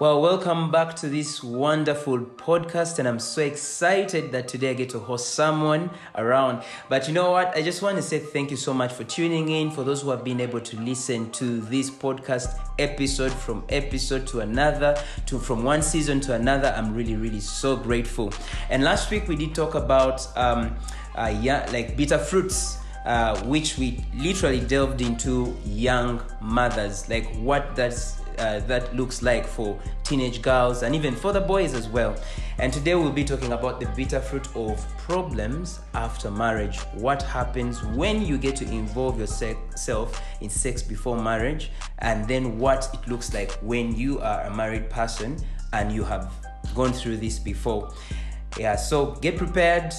Well, welcome back to this wonderful podcast, and I'm so excited that today I get to host someone around. But you know what? I just want to say thank you so much for tuning in. For those who have been able to listen to this podcast episode from episode to another, to from one season to another, I'm really, really so grateful. And last week we did talk about um, uh, yeah, like bitter fruits. Uh, which we literally delved into young mothers, like what that's uh, that looks like for teenage girls and even for the boys as well. And today we'll be talking about the bitter fruit of problems after marriage. What happens when you get to involve yourself in sex before marriage, and then what it looks like when you are a married person and you have gone through this before. Yeah, so get prepared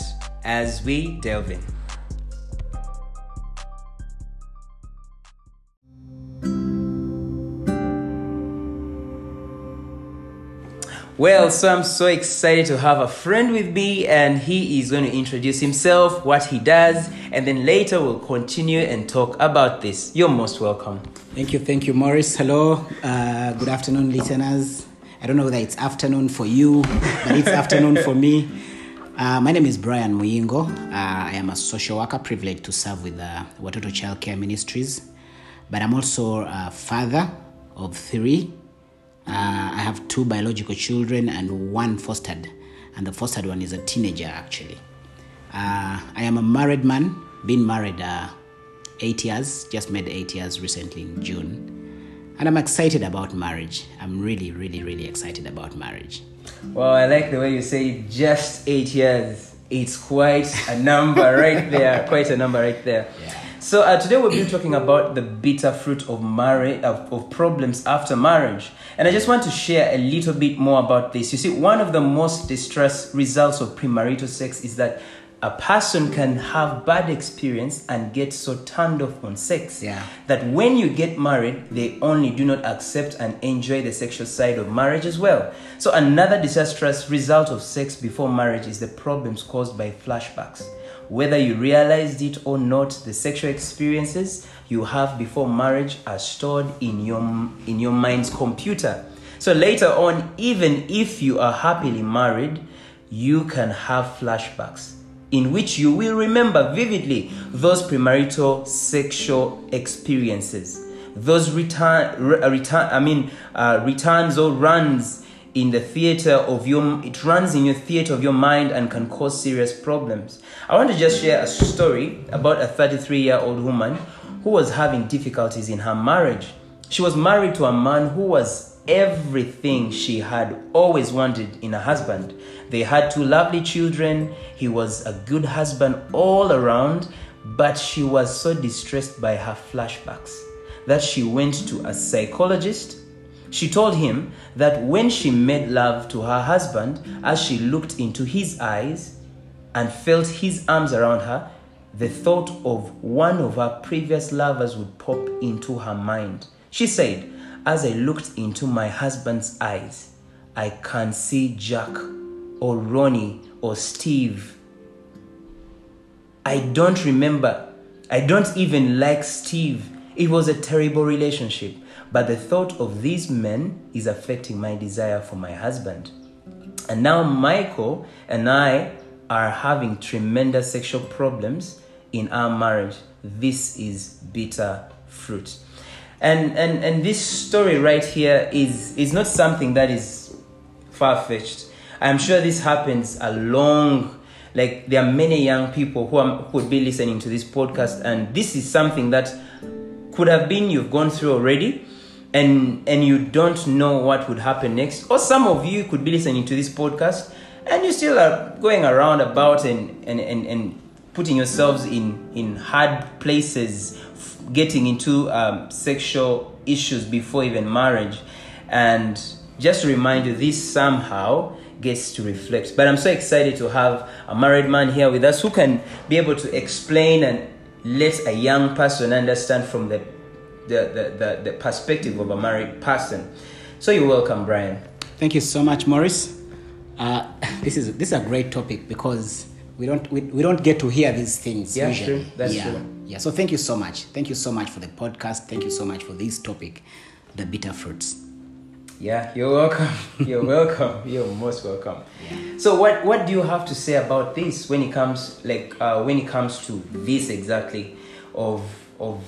as we delve in. Well, so I'm so excited to have a friend with me, and he is going to introduce himself, what he does, and then later we'll continue and talk about this. You're most welcome. Thank you, thank you, Morris. Hello, uh, good afternoon, listeners. I don't know whether it's afternoon for you, but it's afternoon for me. Uh, my name is Brian Muyingo. Uh, I am a social worker privileged to serve with uh, Watoto Child Care Ministries, but I'm also a father of three uh, I have two biological children and one fostered, and the fostered one is a teenager actually. Uh, I am a married man, been married uh, eight years, just made eight years recently in June. And I'm excited about marriage. I'm really, really, really excited about marriage. Well, I like the way you say just eight years. It's quite a number right there, quite a number right there. Yeah. So uh, today we'll be talking about the bitter fruit of marriage of, of problems after marriage, and I just want to share a little bit more about this. You see, one of the most distress results of premarital sex is that a person can have bad experience and get so turned off on sex yeah. that when you get married they only do not accept and enjoy the sexual side of marriage as well so another disastrous result of sex before marriage is the problems caused by flashbacks whether you realized it or not, the sexual experiences you have before marriage are stored in your, in your mind's computer. So later on, even if you are happily married, you can have flashbacks in which you will remember vividly those premarital sexual experiences. Those return, return I mean, uh, returns or runs in the theater of your it runs in your theater of your mind and can cause serious problems i want to just share a story about a 33 year old woman who was having difficulties in her marriage she was married to a man who was everything she had always wanted in a husband. They had two lovely children. He was a good husband all around but she was so distressed by her flashbacks that she went to a psychologist. She told him that when she made love to her husband, as she looked into his eyes and felt his arms around her, the thought of one of her previous lovers would pop into her mind. She said, As I looked into my husband's eyes, I can't see Jack or Ronnie or Steve. I don't remember. I don't even like Steve. It was a terrible relationship. But the thought of these men is affecting my desire for my husband. And now Michael and I are having tremendous sexual problems in our marriage. This is bitter fruit. And and and this story right here is is not something that is far fetched. I'm sure this happens along like there are many young people who, are, who would be listening to this podcast and this is something that could have been you've gone through already and and you don't know what would happen next or some of you could be listening to this podcast and you still are going around about and and and, and putting yourselves in in hard places getting into um, sexual issues before even marriage and just to remind you this somehow gets to reflect but i'm so excited to have a married man here with us who can be able to explain and let a young person understand from the the, the, the, the perspective of a married person. So you're welcome, Brian. Thank you so much, Morris. Uh, this is this is a great topic because we don't we, we don't get to hear these things yeah, usually. True. That's yeah. true. Yeah. So thank you so much. Thank you so much for the podcast. Thank you so much for this topic, the bitter fruits. Yeah, you're welcome. You're welcome. You're most welcome. So, what what do you have to say about this when it comes like uh, when it comes to this exactly of of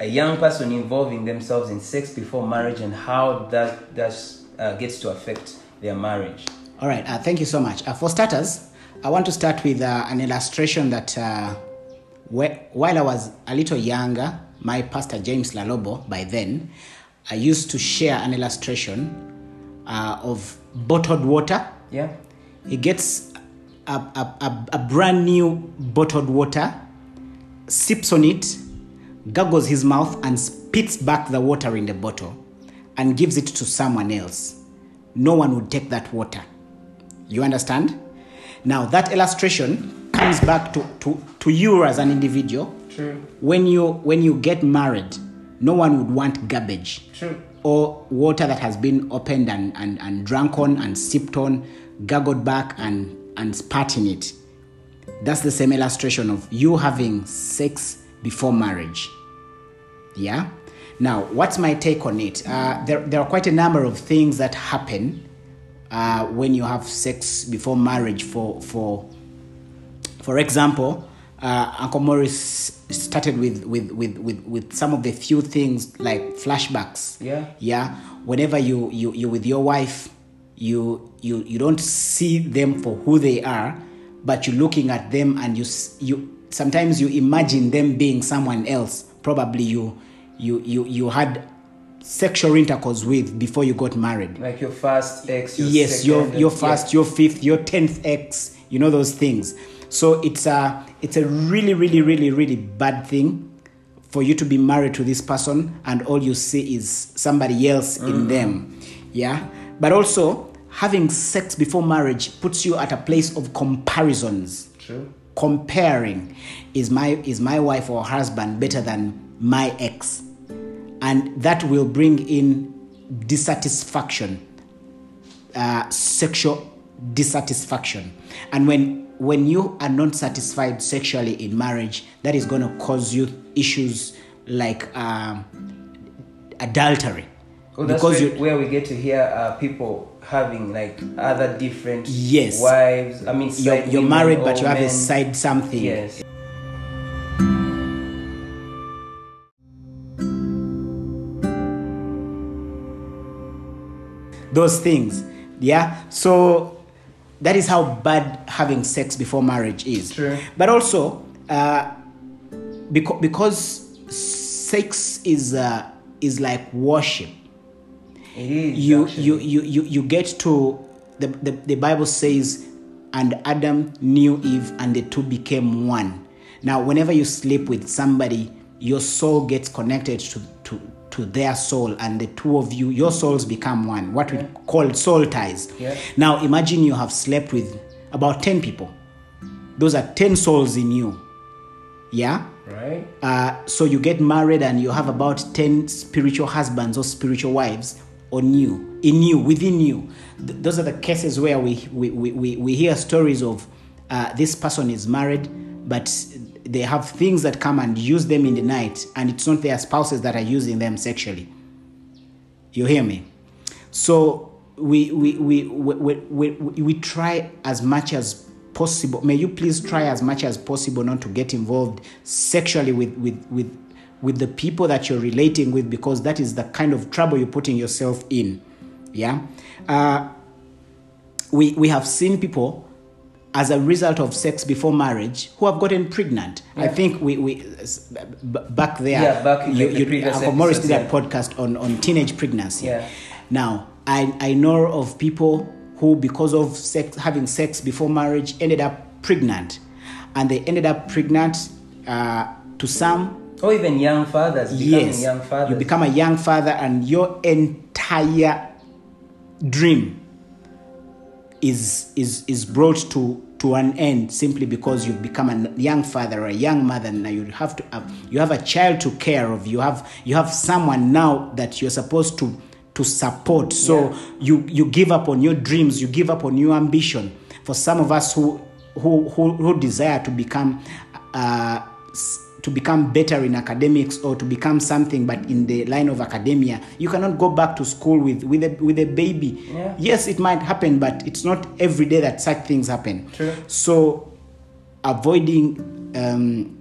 a young person involving themselves in sex before marriage and how that that uh, gets to affect their marriage? All right, uh, thank you so much. Uh, for starters, I want to start with uh, an illustration that uh, wh- while I was a little younger, my pastor James Lalobo, by then, I used to share an illustration uh, of bottled water. Yeah. He gets a, a, a, a brand new bottled water, sips on it, gargles his mouth, and spits back the water in the bottle and gives it to someone else. No one would take that water. You understand? Now, that illustration comes back to, to, to you as an individual. True. When you, when you get married, no one would want garbage True. or water that has been opened and, and, and drunk on and sipped on, gargled back and, and spat in it. That's the same illustration of you having sex before marriage. Yeah? Now, what's my take on it? Uh, there, there are quite a number of things that happen uh, when you have sex before marriage. For, for, for example, uh, Uncle Morris started with, with, with, with, with some of the few things like flashbacks. Yeah. Yeah. Whenever you, you, you're with your wife, you, you, you don't see them for who they are, but you're looking at them and you, you sometimes you imagine them being someone else. Probably you, you, you, you had sexual intercourse with before you got married Like your first ex. Your yes your second, your yeah. first your fifth your 10th ex you know those things so it's a it's a really really really really bad thing for you to be married to this person and all you see is somebody else in mm. them yeah but also having sex before marriage puts you at a place of comparisons True. comparing is my is my wife or husband better than my ex and that will bring in dissatisfaction uh, sexual dissatisfaction and when when you are not satisfied sexually in marriage that is going to cause you issues like um, adultery Oh, that's because where, where we get to hear uh, people having like other different Yes. wives. I mean, you're, you're married but you have a side something Yes. Those things yeah so that is how bad having sex before marriage is True. but also uh, because, because sex is uh, is like worship It is. you, actually. you you you you get to the, the the bible says and adam knew eve and the two became one now whenever you sleep with somebody your soul gets connected to to to their soul and the two of you your souls become one what we call soul ties. Yeah. now imagine you have slept with about 10 people. Those are 10 souls in you. Yeah? Right. uh, so you get married and you have about 10 spiritual husbands or spiritual wives on you in you within you. Th- those are the cases where we we, we, we, we hear stories of uh, this person is married but they have things that come and use them in the night and it's not their spouses that are using them sexually. You hear me? So we we we we, we, we, try as much as possible. May you please try as much as possible not to get involved sexually with with with with the people that you're relating with because that is the kind of trouble you're putting yourself in. Yeah? Uh, we we have seen people as a result of sex before marriage who have gotten pregnant. I think we we back there Yeah, back in you, the- the you, previous Uncle Morris did a podcast on on teenage pregnancy. Yeah. now i i know of people who because of sex having sex before marriage ended up pregnant. And they ended up pregnant uh, to some Or even young fathers yes. young fathers. you become a young father and your entire dream is is is brought to to an end simply because you've become a young father or a young mother. Now you have to have, you have a child to care of. You have you have someone now that you're supposed to to support. So Yeah. you you give up on your dreams. You give up on your ambition. For some of us who who who, who desire to become uh, to become better in academics or to become something but in the line of academia you cannot go back to school with with a, with a baby Yeah. yes it might happen but it's not every day that such things happen True. so avoiding um,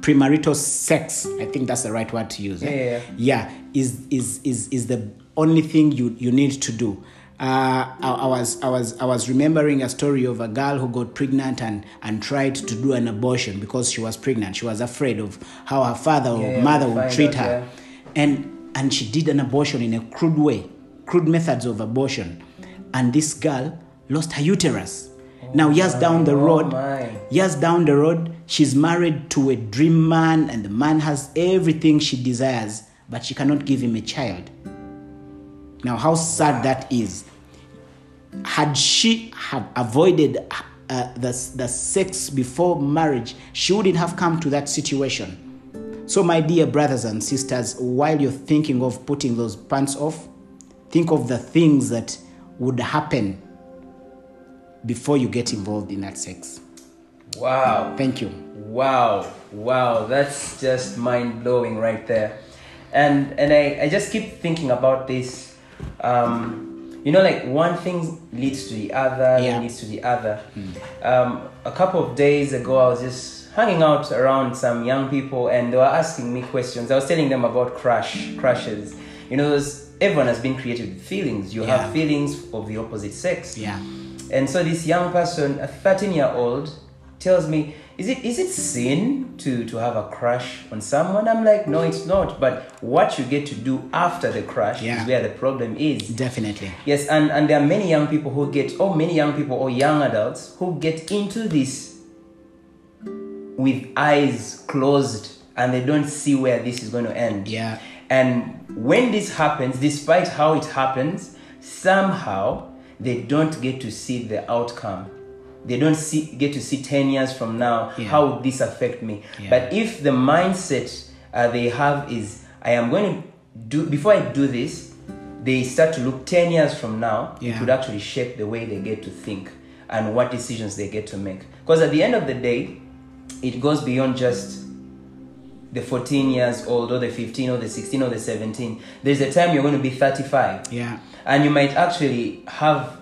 premarital sex i think that's the right word to use eh? Yeah, yeah, yeah is is is is the only thing you you need to do uh, I, I was I was I was remembering a story of a girl who got pregnant and and tried to do an abortion because she was pregnant. She was afraid of how her father or Yeah, yeah, mother would treat out, her, and and she did an abortion in a crude way, crude methods of abortion, and this girl lost her uterus. now years down the oh road, my. years down the road, she's married to a dream man, and the man has everything she desires, but she cannot give him a child. Now, how sad that is. Had she had avoided uh, the, the sex before marriage, she wouldn't have come to that situation. So, my dear brothers and sisters, while you're thinking of putting those pants off, think of the things that would happen before you get involved in that sex. Wow. Thank you. Wow, wow, that's just mind blowing right there. And and I, I just keep thinking about this. Um, you know, like one thing leads to the other, Yeah. leads to the other. Um, a couple of days ago, I was just hanging out around some young people, and they were asking me questions. I was telling them about crush, crushes. You know, there's- everyone has been created with feelings. You Yeah. have feelings of the opposite sex. Yeah. And so this young person, a 13 year old, tells me, is it is it sin to, to have a crush on someone? I'm like, no, it's not. But what you get to do after the crush Yeah. is where the problem is. Definitely. Yes, and, and there are many young people who get, or many young people or young adults who get into this with eyes closed and they don't see where this is going to end. Yeah. And when this happens, despite how it happens, somehow they don't get to see the outcome. They don't see get to see 10 years from now Yeah. how would this affect me. Yeah. But if the mindset uh, they have is I am going to do before I do this, they start to look 10 years from now, it Yeah. could actually shape the way they get to think and what decisions they get to make. Because at the end of the day, it goes beyond just the 14 years old or the 15 or the 16 or the 17 there's a time you're going to be 35 Yeah. and you might actually have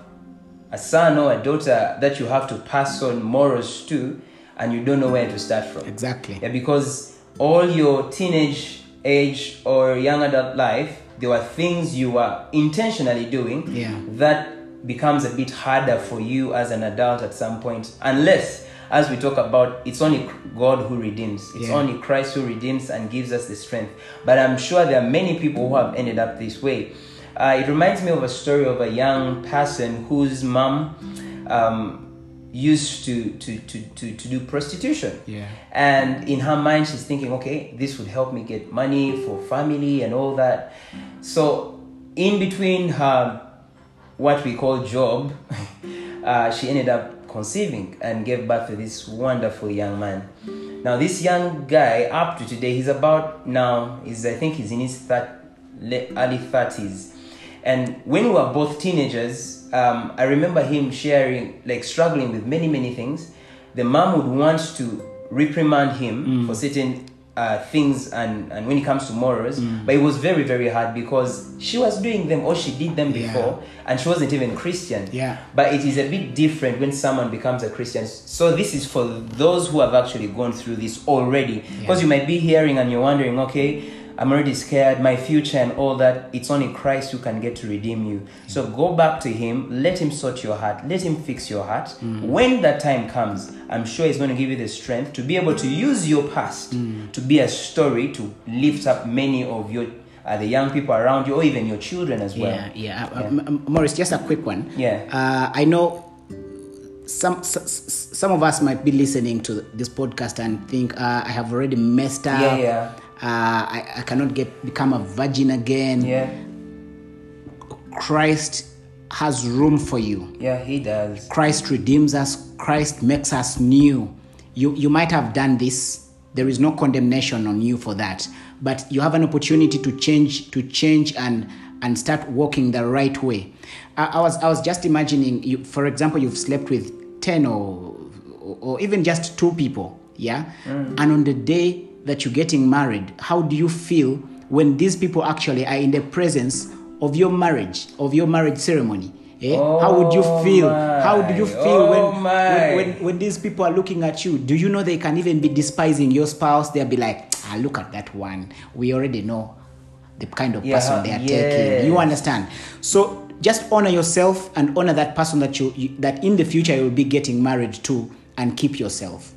a son or a daughter that you have to pass on morals to and you don't know where to start from Exactly. yeah, because all your teenage age or young adult life there were things you were intentionally doing Yeah. that becomes a bit harder for you as an adult at some point unless as we talk about it's only god who redeems it's Yeah. only christ who redeems and gives us the strength but i'm sure there are many people who have ended up this way uh, it reminds me of a story of a young person whose mom um, used to, to, to, to, to do prostitution. Yeah. and in her mind she's thinking okay this would help me get money for family and all that. So in between her what we call job uh, she ended up conceiving and gave birth to this wonderful young man. Now this young guy up to today he's about now is i think he's in his thir- le- early 30s and when we were both teenagers um, i remember him sharing like struggling with many many things. The mom would want to reprimand him for certain uh, things and, and when it comes to morals but it was very very hard because she was doing them or she did them Yeah. before and she wasn't even christian. Yeah. but it is a bit different when someone becomes a christian. So this is for those who have actually gone through this already. Because you might be hearing and you're wondering okay i'm already scared my future and all that it's only christ who can get to redeem you so go back to him let him sort your heart let him fix your heart when that time comes i'm sure he's going to give you the strength to be able to use your past to be a story to lift up many of your uh, the young people around you or even your children as well Yeah, yeah. Uh, M- M- Morris, just a quick one. Yeah. Uh, I know some some of us might be listening to this podcast and think uh, I have already messed up. Yeah, yeah. Uh, I, I cannot get become a virgin again. yeah Christ has room for you. yeah he does Christ redeems us. Christ makes us new. You you might have done this. There is no condemnation on you for that. But you have an opportunity to change to change and and start walking the right way. I, I was I was just imagining you. For example, you've slept with ten or or even just two people. Yeah. And on the day that you're getting married, how do you feel when these people actually are in the presence of your marriage, of your marriage ceremony? Eh? how would you Oh feel? How do you feel Oh when, when, when when these people are looking at you? Do you know they can even be despising your spouse? They'll be like, ah, look at that one. We already know the kind of Yeah, person they are yes. taking. You understand? So just honor yourself and honor that person that you, you that in the future you'll be getting married to, and keep yourself.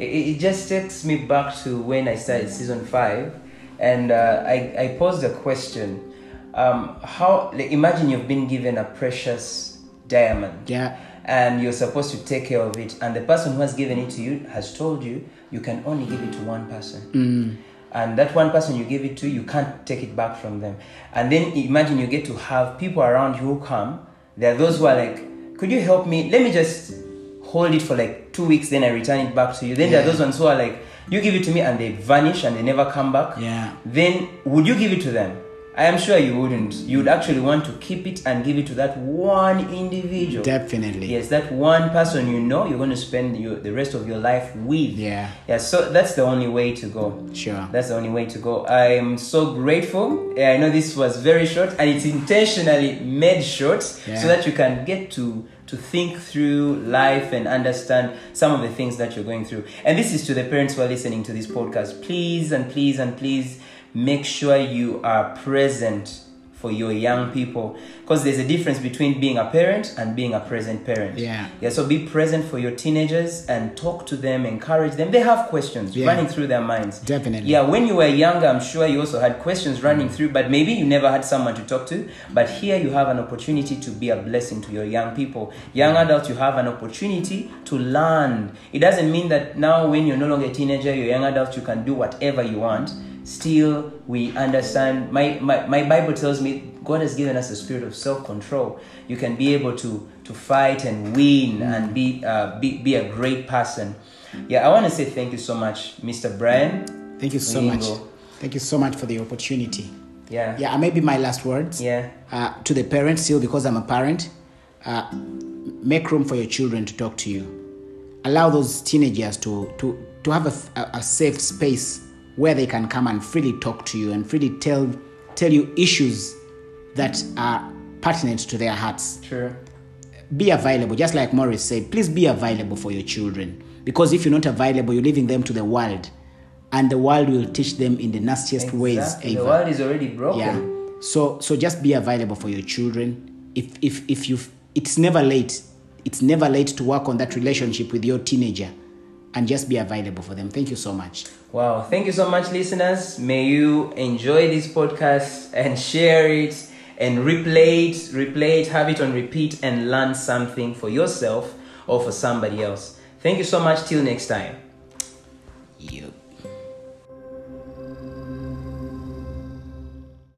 It, it just takes me back to when I started season five, and uh, I, I posed a question. Um, how like, imagine you've been given a precious diamond, Yeah. and you're supposed to take care of it, and the person who has given it to you has told you you can only give it to one person. And that one person you give it to, you can't take it back from them. And then imagine you get to have people around you who come. There are those who are like, could you help me? Let me just hold it for like two weeks, then I return it back to you. Then there are those ones who are like, you give it to me and they vanish and they never come back. Yeah. Then would you give it to them? I am sure you wouldn't. You would actually want to keep it and give it to that one individual. Definitely. Yes, that one person you know you're going to spend your, the rest of your life with. Yeah. Yeah, so that's the only way to go. Sure. That's the only way to go. I'm so grateful. Yeah, I know this was very short and it's intentionally made short Yeah. so that you can get to to think through life and understand some of the things that you're going through. And this is to the parents who are listening to this podcast. Please and please and please make sure you are present for your young people because there's a difference between being a parent and being a present parent. Yeah. Yeah, so be present for your teenagers and talk to them, encourage them. They have questions Yeah. running through their minds. Definitely. Yeah, when you were younger, I'm sure you also had questions running mm. through, but maybe you never had someone to talk to. But here you have an opportunity to be a blessing to your young people. Young adults, you have an opportunity to learn. It doesn't mean that now, when you're no longer a teenager, you're young adult, you can do whatever you want. Still, we understand. My, my, my Bible tells me God has given us a spirit of self control. You can be able to, to fight and win and be, uh, be, be a great person. Yeah, I want to say thank you so much, Mr. Brian. Thank you so much. go. Thank you so much for the opportunity. Yeah. Yeah, maybe my last words. Yeah. Uh, to the parents, still because I'm a parent, uh, make room for your children to talk to you. Allow those teenagers to to to have a, a, a safe space where they can come and freely talk to you and freely tell tell you issues that are pertinent to their hearts. Sure. Be available, just like Morris said. Please be available for your children because if you're not available, you're leaving them to the world, and the world will teach them in the nastiest ways ever The world is already broken. yeah so so just be available for your children if if if you it's never late it's never late to work on that relationship with your teenager and just be available for them thank you so much Wow. Thank you so much, listeners. May you enjoy this podcast and share it and replay it, replay it, have it on repeat, and learn something for yourself or for somebody else. Thank you so much. Till next time.